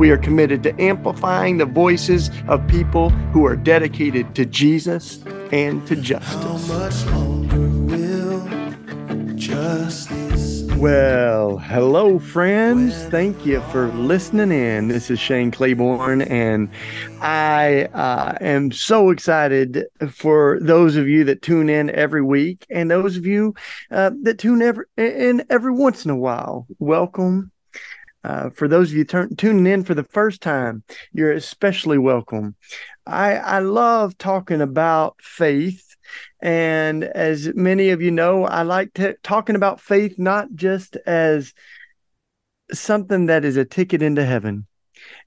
We are committed to amplifying the voices of people who are dedicated to Jesus and to justice. Well, hello, friends. Thank you for listening in. This is Shane Claiborne, and I uh, am so excited for those of you that tune in every week and those of you uh, that tune every, in every once in a while. Welcome uh, for those of you turn, tuning in for the first time, you're especially welcome. I, I love talking about faith. And as many of you know, I like to, talking about faith not just as something that is a ticket into heaven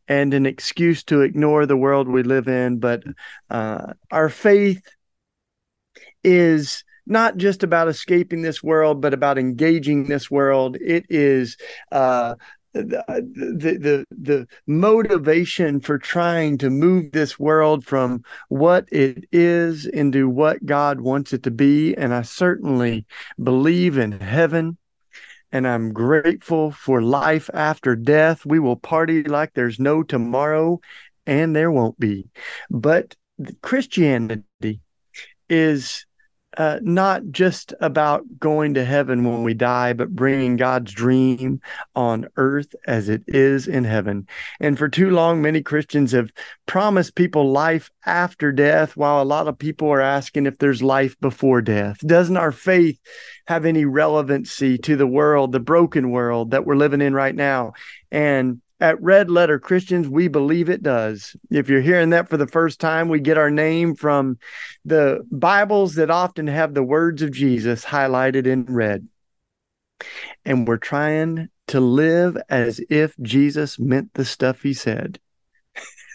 and an excuse to ignore the world we live in, but uh, our faith is not just about escaping this world, but about engaging this world. It is uh, the, the the motivation for trying to move this world from what it is into what God wants it to be. And I certainly believe in heaven. And I'm grateful for life after death. We will party like there's no tomorrow and there won't be. But Christianity is uh, not just about going to heaven when we die, but bringing God's dream on earth as it is in heaven. And for too long, many Christians have promised people life after death, while a lot of people are asking if there's life before death. Doesn't our faith have any relevancy to the world, the broken world that we're living in right now? And at Red Letter Christians, we believe it does. If you're hearing that for the first time, we get our name from the Bibles that often have the words of Jesus highlighted in red. And we're trying to live as if Jesus meant the stuff he said.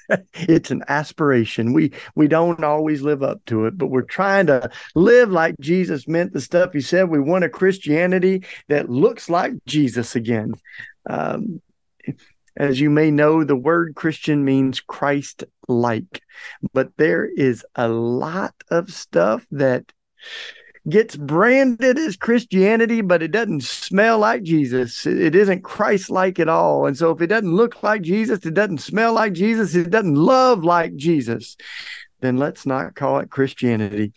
it's an aspiration. We we don't always live up to it, but we're trying to live like Jesus meant the stuff he said. We want a Christianity that looks like Jesus again. Um, as you may know, the word Christian means Christ like, but there is a lot of stuff that gets branded as Christianity, but it doesn't smell like Jesus. It isn't Christ like at all. And so if it doesn't look like Jesus, it doesn't smell like Jesus, it doesn't love like Jesus, then let's not call it Christianity.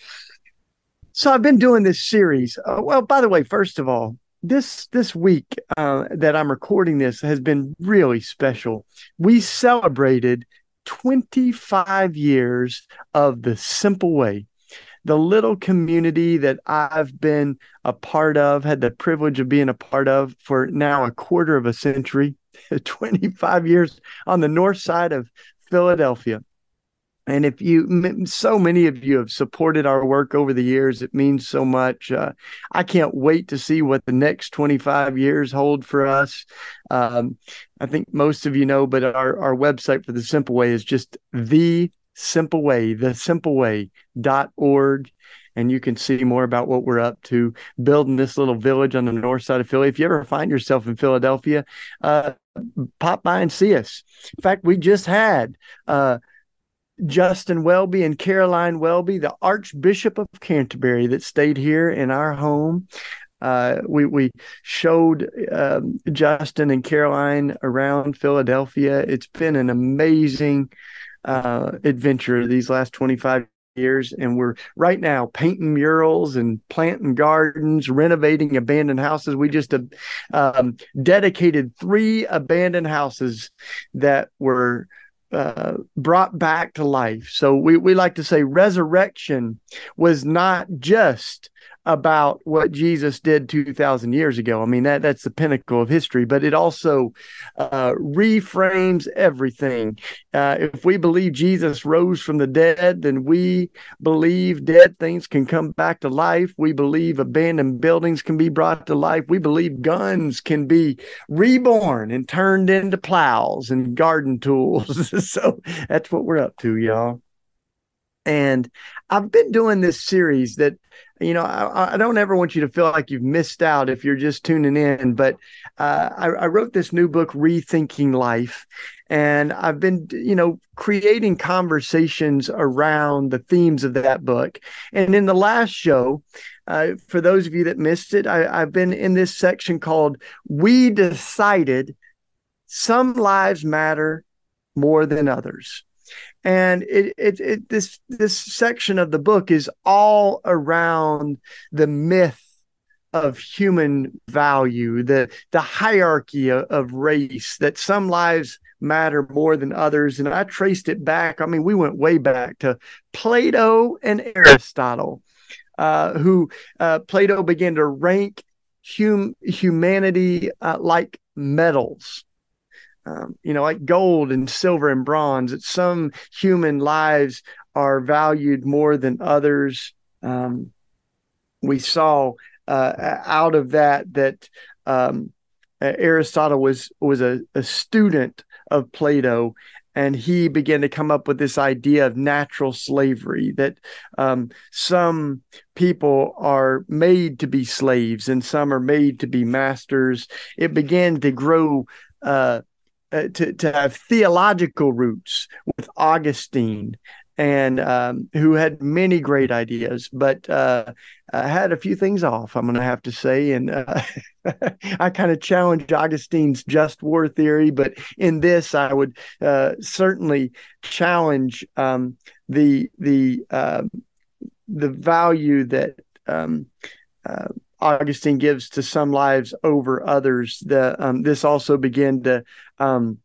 So I've been doing this series. Uh, well, by the way, first of all, this this week uh, that I'm recording this has been really special. We celebrated 25 years of the simple way. The little community that I've been a part of, had the privilege of being a part of for now a quarter of a century, 25 years on the north side of Philadelphia. And if you, so many of you have supported our work over the years, it means so much. Uh, I can't wait to see what the next 25 years hold for us. Um, I think most of you know, but our, our website for the Simple Way is just the Simple Way, the Simple Way dot org. And you can see more about what we're up to building this little village on the north side of Philly. If you ever find yourself in Philadelphia, uh, pop by and see us. In fact, we just had uh, Justin Welby and Caroline Welby, the Archbishop of Canterbury, that stayed here in our home. Uh, we we showed um, Justin and Caroline around Philadelphia. It's been an amazing uh, adventure these last 25 years and we're right now painting murals and planting gardens renovating abandoned houses we just um, dedicated three abandoned houses that were uh, brought back to life. So we, we like to say resurrection was not just about what Jesus did 2,000 years ago. I mean, that, that's the pinnacle of history, but it also uh, reframes everything. Uh, if we believe Jesus rose from the dead, then we believe dead things can come back to life. We believe abandoned buildings can be brought to life. We believe guns can be reborn and turned into plows and garden tools. so that's what we're up to, y'all. And I've been doing this series that, you know, I, I, don't ever want you to feel like you've missed out if you're just tuning in. But uh, I, I wrote this new book, Rethinking Life. And I've been, you know, creating conversations around the themes of that book. And in the last show, uh, for those of you that missed it, I, I've been in this section called We Decided Some Lives Matter More Than Others and it, it, it this this section of the book is all around the myth of human value the the hierarchy of, of, race that some lives matter more than others. And i traced it back i mean we went way back to plato and aristotle uh, who uh, plato began to rank hum, humanity uh, like metals um, you know, like gold and silver and bronze. That some human lives are valued more than others. Um, we saw uh, out of that that um, Aristotle was was a, a student of Plato, and he began to come up with this idea of natural slavery that um, some people are made to be slaves and some are made to be masters. It began to grow uh, uh, to to have theological roots with Augustine, and um, who had many great ideas, but uh, I had a few things off. I'm going to have to say, and uh, I kind of challenged Augustine's just war theory, but in this, I would uh, certainly challenge um, the the um, the value that. Um, uh, Augustine gives to some lives over others. The um, this also began to, um,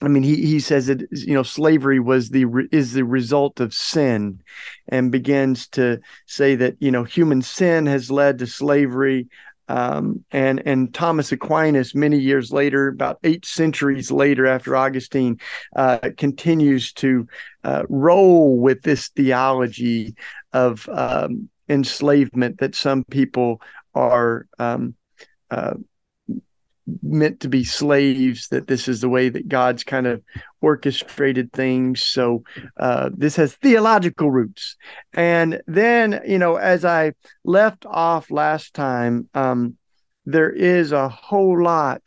I mean, he he says that you know slavery was the is the result of sin, and begins to say that you know human sin has led to slavery. Um, and and Thomas Aquinas, many years later, about eight centuries later, after Augustine, uh, continues to uh, roll with this theology of um, enslavement that some people are um, uh, meant to be slaves that this is the way that god's kind of orchestrated things. So uh, this has theological roots. And then you know as i left off last time um, there is a whole lot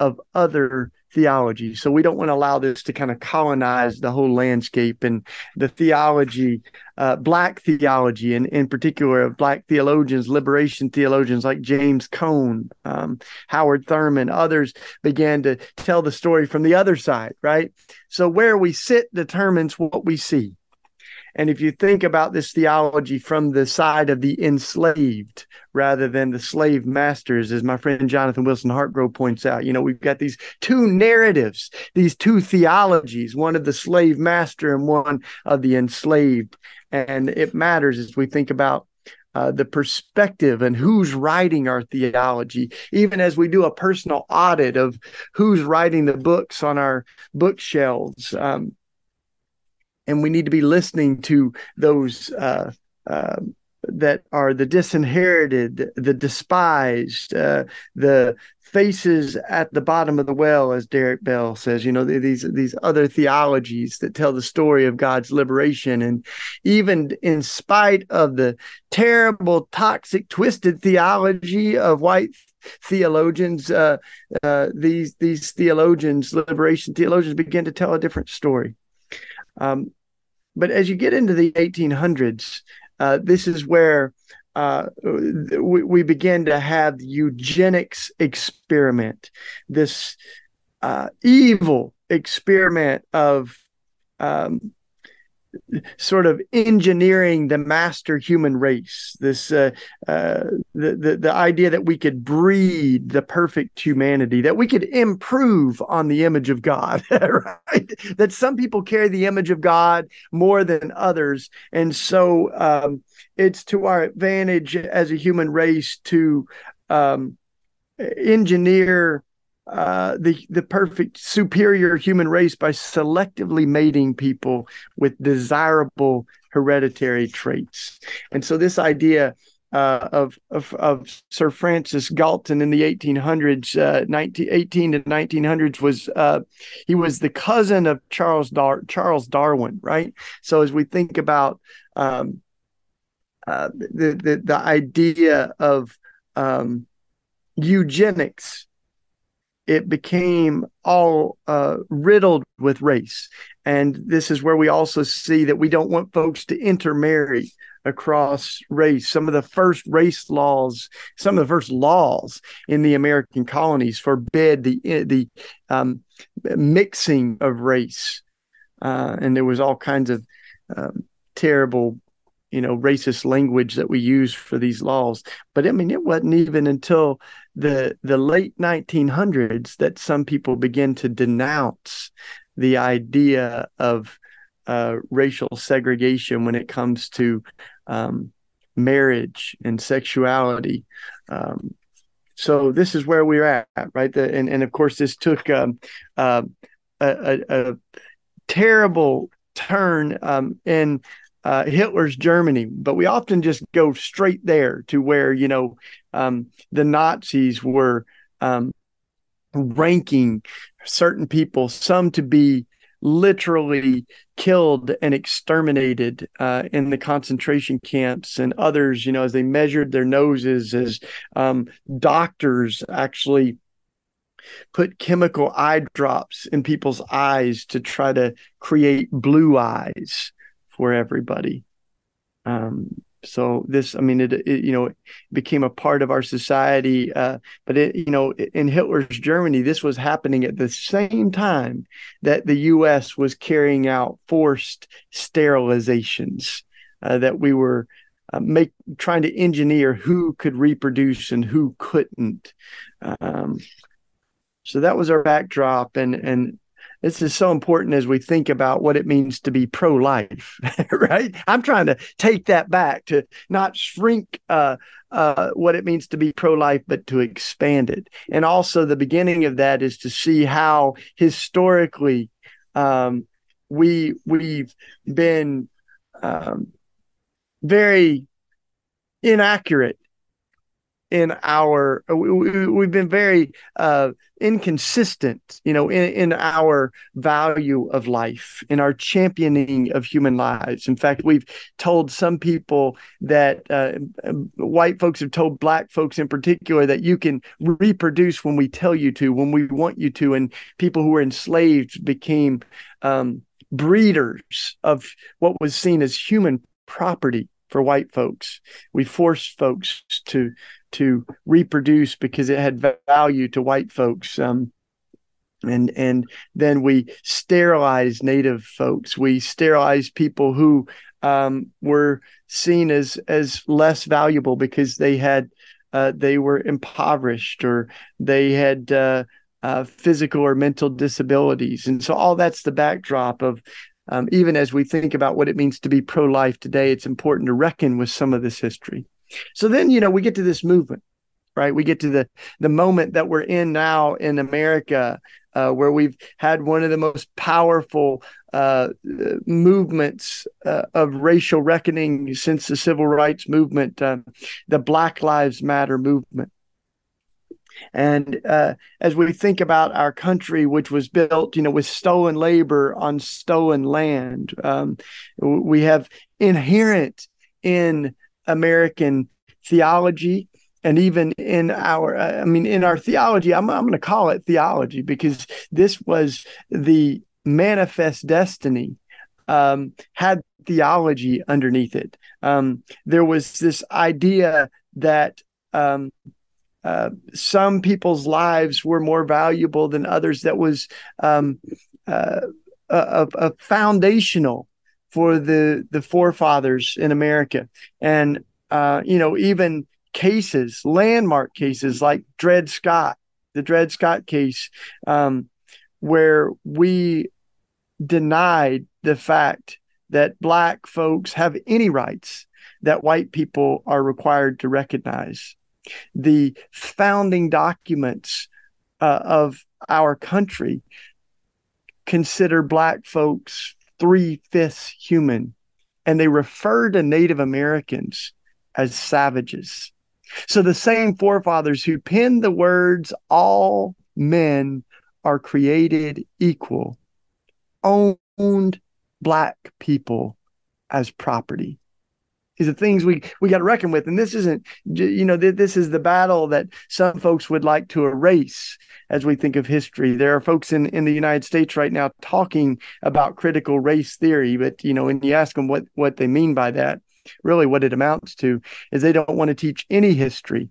of other theology. So we don't want to allow this to kind of colonize the whole landscape and the theology, uh, black theology, and in particular of black theologians, liberation theologians like James Cone, um, Howard Thurman, others began to tell the story from the other side, right? So where we sit determines what we see. And if you think about this theology from the side of the enslaved rather than the slave masters, as my friend Jonathan Wilson Hartgrove points out, you know, we've got these two narratives, these two theologies, one of the slave master and one of the enslaved. And it matters as we think about uh, the perspective and who's writing our theology, even as we do a personal audit of who's writing the books on our bookshelves. Um, and we need to be listening to those uh, uh, that are the disinherited, the despised, uh, the faces at the bottom of the well, as Derrick Bell says. You know these these other theologies that tell the story of God's liberation, and even in spite of the terrible, toxic, twisted theology of white theologians, uh, uh, these these theologians, liberation theologians, begin to tell a different story. Um, but as you get into the 1800s, uh, this is where uh, we, we begin to have the eugenics experiment, this uh, evil experiment of um, sort of engineering the master human race. This uh, uh, the, the the idea that we could breed the perfect humanity, that we could improve on the image of God, right? That some people carry the image of God more than others, and so um, it's to our advantage as a human race to um, engineer uh, the the perfect superior human race by selectively mating people with desirable hereditary traits. And so this idea uh, of, of, of Sir Francis Galton in the 1800s, uh, 19, 18 to 1900s was uh, he was the cousin of Charles Dar- Charles Darwin, right? So as we think about um, uh, the, the the idea of um, eugenics it became all uh, riddled with race. And this is where we also see that we don't want folks to intermarry across race. Some of the first race laws, some of the first laws in the American colonies forbid the the um, mixing of race, uh, and there was all kinds of um, terrible you know racist language that we use for these laws but i mean it wasn't even until the the late 1900s that some people begin to denounce the idea of uh, racial segregation when it comes to um, marriage and sexuality. Um, so this is where we're at right? The, and, and of course this took um, uh, a, a, a terrible turn um, in uh, Hitler's Germany, but we often just go straight there to where you know um, the Nazis were um, ranking certain people, some to be literally killed and exterminated uh, in the concentration camps, and others, you know, as they measured their noses, as um, doctors actually put chemical eye drops in people's eyes to try to create blue eyes for everybody. Um, so this, I mean, it, it, you know became a part of our society. Uh, but it, you know, in Hitler's Germany, this was happening at the same time that the U.S. was carrying out forced sterilizations. Uh, that we were uh, make trying to engineer who could reproduce and who couldn't. Um, so that was our backdrop, and and this is so important as we think about what it means to be pro-life right? I'm trying to take that back to not shrink uh, uh, what it means to be pro-life but to expand it. And also the beginning of that is to see how historically um, we we've been um, very inaccurate in our we, have been very uh, inconsistent you know in, in our value of life in our championing of human lives in fact we've told some people that uh, white folks have told black folks in particular that you can reproduce when we tell you to when we want you to and people who were enslaved became um, breeders of what was seen as human property for white folks. We forced folks to to reproduce because it had value to white folks. Um, and and then we sterilized native folks. We sterilized people who um, were seen as as less valuable because they had uh, they were impoverished or they had uh, uh, physical or mental disabilities. And so all that's the backdrop of um, even as we think about what it means to be pro life today, it's important to reckon with some of this history. So then, you know, we get to this movement, right? We get to the the moment that we're in now in America, uh, where we've had one of the most powerful uh, movements uh, of racial reckoning since the civil rights movement, uh, the Black Lives Matter movement. And uh, as we think about our country, which was built, you know, with stolen labor on stolen land, um, we have inherent in American theology and even in our uh, i mean in our theology i'm, I'm going to call it theology because this was the manifest destiny um, had theology underneath it. Um, there was this idea that um, uh, some people's lives were more valuable than others that was um, uh, a, a, foundational for the the forefathers in America, and uh, you know even cases, landmark cases like Dred Scott, the Dred Scott case, um, where we denied the fact that black folks have any rights that white people are required to recognize. The founding documents uh, of our country consider black folks three fifths human, and they refer to Native Americans as savages. So the same forefathers who penned the words, all men are created equal, owned black people as property is the things we we got to reckon with. And this isn't you know this is the battle that some folks would like to erase as we think of history. There are folks in in the united states right now talking about critical race theory but you know when you ask them what what they mean by that really what it amounts to is they don't want to teach any history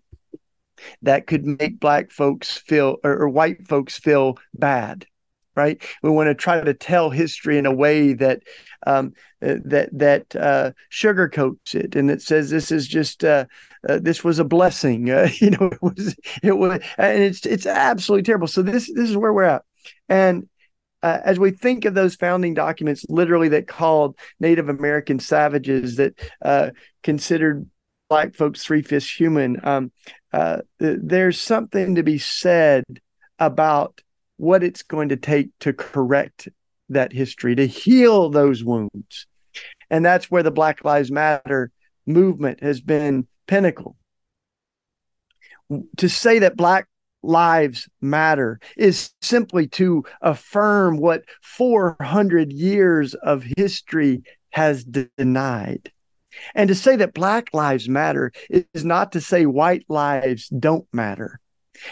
that could make black folks feel or, or white folks feel bad right? We want to try to tell history in a way that um, uh, that that uh, sugarcoats it and it says this is just uh, uh, this was a blessing. Uh, you know, it was it was, and it's it's absolutely terrible. So this this is where we're at, and. Uh, as we think of those founding documents, literally that called Native American savages, that considered black folks three fifths human, um, there's something to be said about what it's going to take to correct that history, to heal those wounds. And that's where the Black Lives Matter movement has been pinnacle. To say that Black lives matter is simply to affirm what 400 years of history has denied. And to say that Black lives matter is not to say white lives don't matter.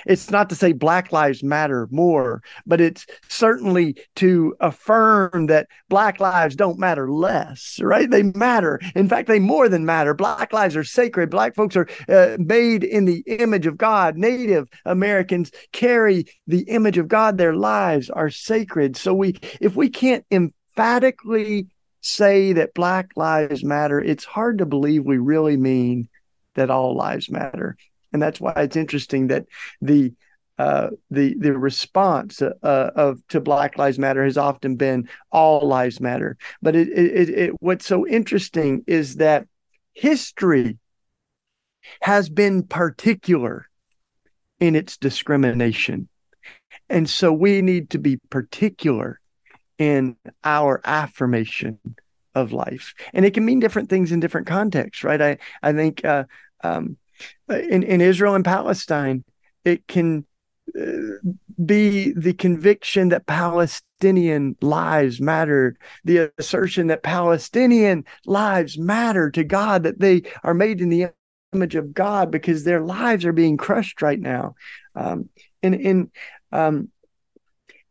It's not to say Black Lives Matter more, but it's certainly to affirm that Black lives don't matter less, right? They matter. In fact, they more than matter. Black lives are sacred. Black folks are uh, made in the image of God. Native Americans carry the image of God. Their lives are sacred. So we, if we can't emphatically say that Black lives matter, it's hard to believe we really mean that all lives matter and that's why it's interesting that the uh, the the response uh, of to Black Lives Matter has often been all lives matter. But it, it, it, what's so interesting is that history has been particular in its discrimination, and so we need to be particular in our affirmation of life, and it can mean different things in different contexts, right? I I think. Uh, um, in, in Israel and Palestine, it can uh, be the conviction that Palestinian lives matter, the assertion that Palestinian lives matter to God, that they are made in the image of God because their lives are being crushed right now. Um, in in um,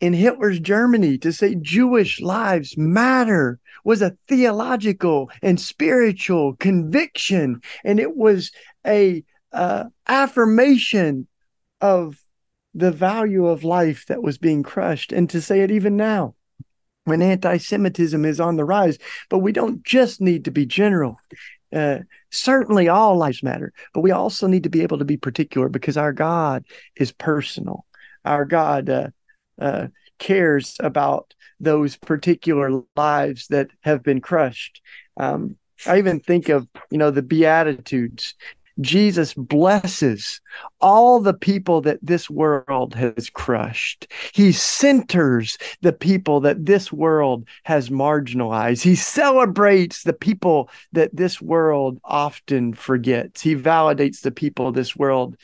in Hitler's Germany, to say Jewish lives matter was a theological and spiritual conviction, and it was a uh, affirmation of the value of life that was being crushed. And to say it even now, when anti Semitism is on the rise, but we don't just need to be general. Uh, certainly, all lives matter, but we also need to be able to be particular because our God is personal. Our God uh, uh, cares about those particular lives that have been crushed. Um, I even think of you know the Beatitudes. Jesus blesses all the people that this world has crushed. He centers the people that this world has marginalized. He celebrates the people that this world often forgets. He validates the people this world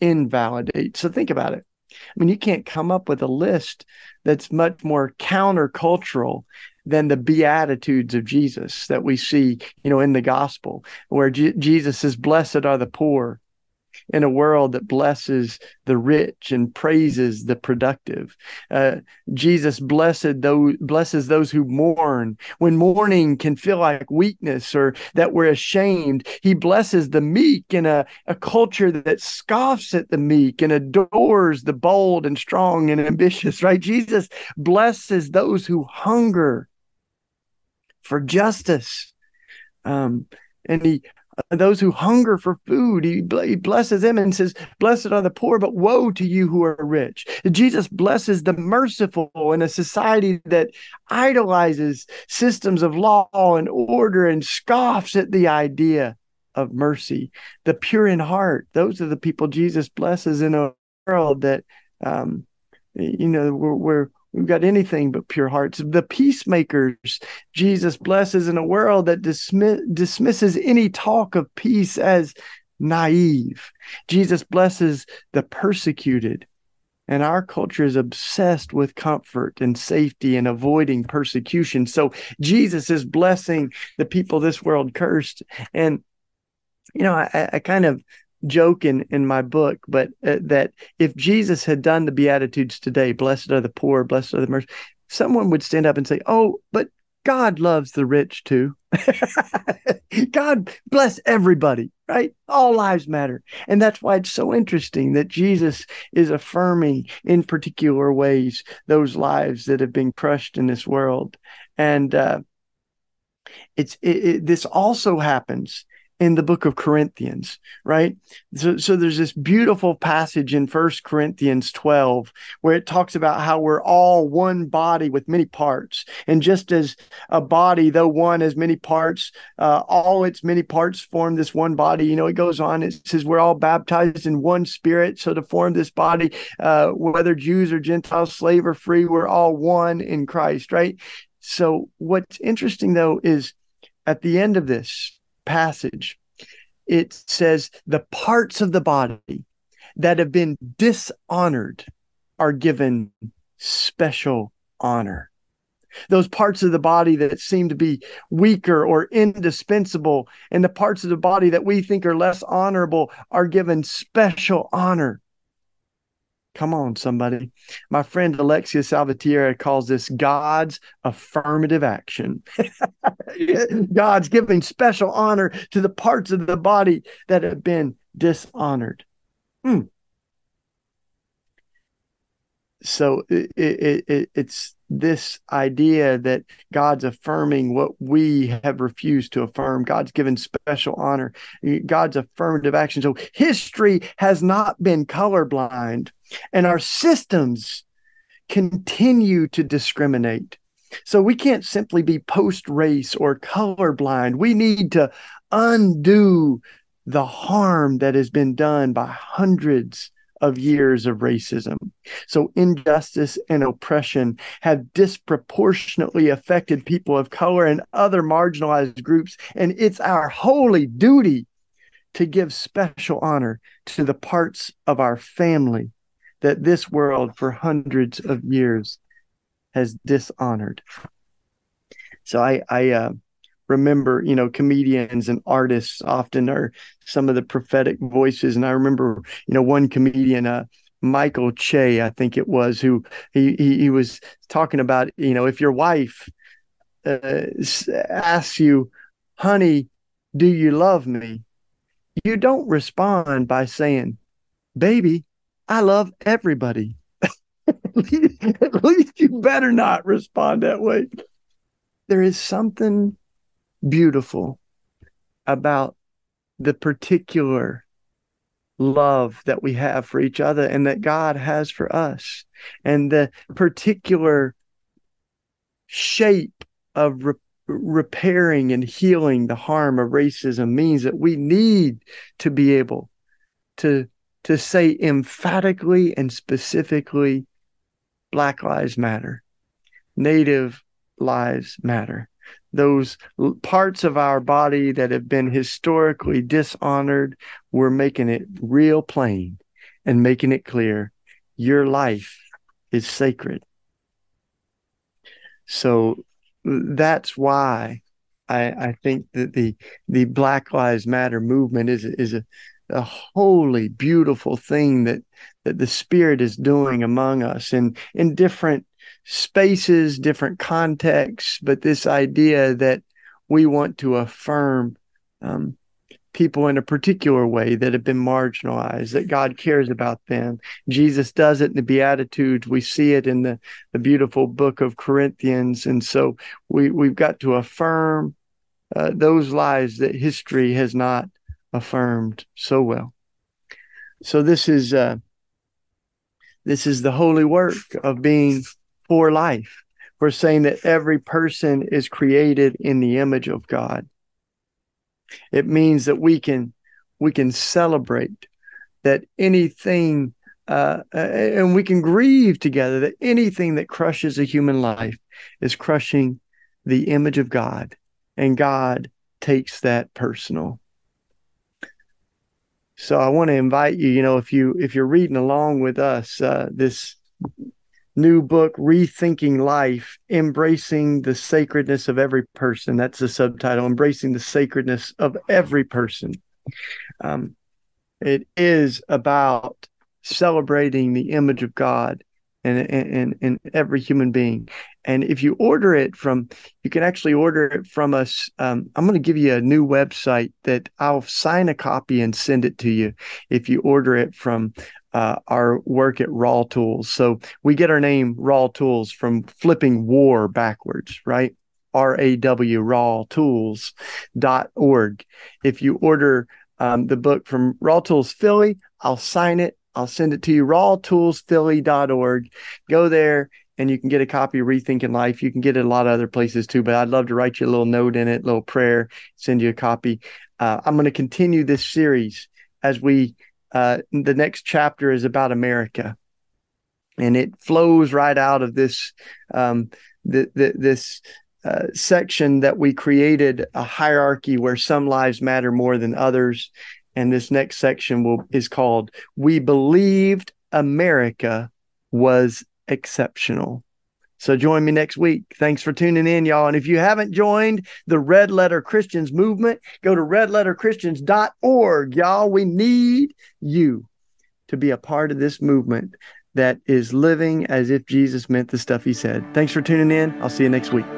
invalidates. So think about it. I mean, you can't come up with a list that's much more countercultural than the beatitudes of Jesus that we see, you know, in the gospel, where G- Jesus says, "Blessed are the poor." In a world that blesses the rich and praises the productive, uh, Jesus blessed those blesses those who mourn. When mourning can feel like weakness or that we're ashamed, He blesses the meek in a, a culture that scoffs at the meek and adores the bold and strong and ambitious. Right? Jesus blesses those who hunger for justice. Um, and he those who hunger for food. He, blesses them and says, Blessed are the poor, but woe to you who are rich. Jesus blesses the merciful in a society that idolizes systems of law and order and scoffs at the idea of mercy. The pure in heart, those are the people Jesus blesses in a world that, um, you know, we're, we're We've got anything but pure hearts. The peacemakers Jesus blesses in a world that dismiss, dismisses any talk of peace as naive. Jesus blesses the persecuted. And our culture is obsessed with comfort and safety and avoiding persecution. So Jesus is blessing the people this world cursed. And, you know, I, I kind of joke in in my book, but uh, that if Jesus had done the Beatitudes today, blessed are the poor, blessed are the mercy, someone would stand up and say, "Oh, but God loves the rich too. God bless everybody, right? All lives matter. And that's why it's so interesting that Jesus is affirming in particular ways those lives that have been crushed in this world. And uh, it's it, it, this also happens in the book of Corinthians, right? So, so there's this beautiful passage in First Corinthians 12 where it talks about how we're all one body with many parts. And just as a body, though one has many parts, uh, all its many parts form this one body. You know, it goes on, it says we're all baptized in one spirit. So to form this body, uh, whether Jews or Gentiles, slave or free, we're all one in Christ, right? So what's interesting though is at the end of this, passage, it says the parts of the body that have been dishonored are given special honor. Those parts of the body that seem to be weaker or indispensable, and the parts of the body that we think are less honorable are given special honor. Come on, somebody. My friend Alexia Salvatierra calls this God's affirmative action. God's giving special honor to the parts of the body that have been dishonored. Hmm. So it, it, it, it's this idea that God's affirming what we have refused to affirm. God's given special honor, God's affirmative action. So history has not been colorblind, and our systems continue to discriminate. So we can't simply be post race or colorblind. We need to undo the harm that has been done by hundreds of years of racism. So, injustice and oppression have disproportionately affected people of color and other marginalized groups. And it's our holy duty to give special honor to the parts of our family that this world for hundreds of years has dishonored. So, I, I, uh, remember, you know, comedians and artists often are some of the prophetic voices. And I remember, you know, one comedian, uh, Michael Che, I think it was, who he he, he was talking about, you know, if your wife uh, asks you, "Honey, do you love me?" You don't respond by saying, "Baby, I love everybody." At least you better not respond that way. There is something beautiful about the particular love that we have for each other and that God has for us, and the particular shape of re- repairing and healing the harm of racism means that we need to be able to to say emphatically and specifically black lives matter. Native lives matter those parts of our body that have been historically dishonored, we're making it real plain and making it clear your life is sacred. So that's why I, I think that the the Black Lives Matter movement is is a, a holy, beautiful thing that that the Spirit is doing among us in in different spaces, different contexts, but this idea that we want to affirm um, people in a particular way that have been marginalized, that God cares about them. Jesus does it in the Beatitudes. We see it in the, the beautiful book of Corinthians. And so we, we've got to affirm uh, those lives that history has not affirmed so well. So this is uh, this is the holy work of being for life. We're saying that every person is created in the image of God. It means that we can we can celebrate that anything uh, and we can grieve together that anything that crushes a human life is crushing the image of God, and God takes that personal. So I want to invite you. You know, if you if you're reading along with us, uh, this new book, Rethinking Life, Embracing the Sacredness of Every Person. That's the subtitle, Embracing the Sacredness of Every Person. Um, it is about celebrating the image of God in, in, in every human being. And if you order it from, you can actually order it from us. Um, I'm going to give you a new website that I'll sign a copy and send it to you if you order it from uh, our work at Raw Tools. So we get our name Raw Tools from flipping war backwards, right? R A W Raw Tools dot org. If you order um, the book from Raw Tools Philly, I'll sign it. I'll send it to you, rawtoolsphilly.org. Go there and you can get a copy of Rethinking Life. You can get it a lot of other places too, but I'd love to write you a little note in it, a little prayer, send you a copy. Uh, I'm going to continue this series as we uh, the next chapter is about America, and it flows right out of this um, the, the, this uh, section that we created a hierarchy where some lives matter more than others, and this next section will is called "We Believed America Was Exceptional." So join me next week. Thanks for tuning in, y'all. And if you haven't joined the Red Letter Christians movement, go to redletterchristians.org, y'all. We need you to be a part of this movement that is living as if Jesus meant the stuff he said. Thanks for tuning in. I'll see you next week.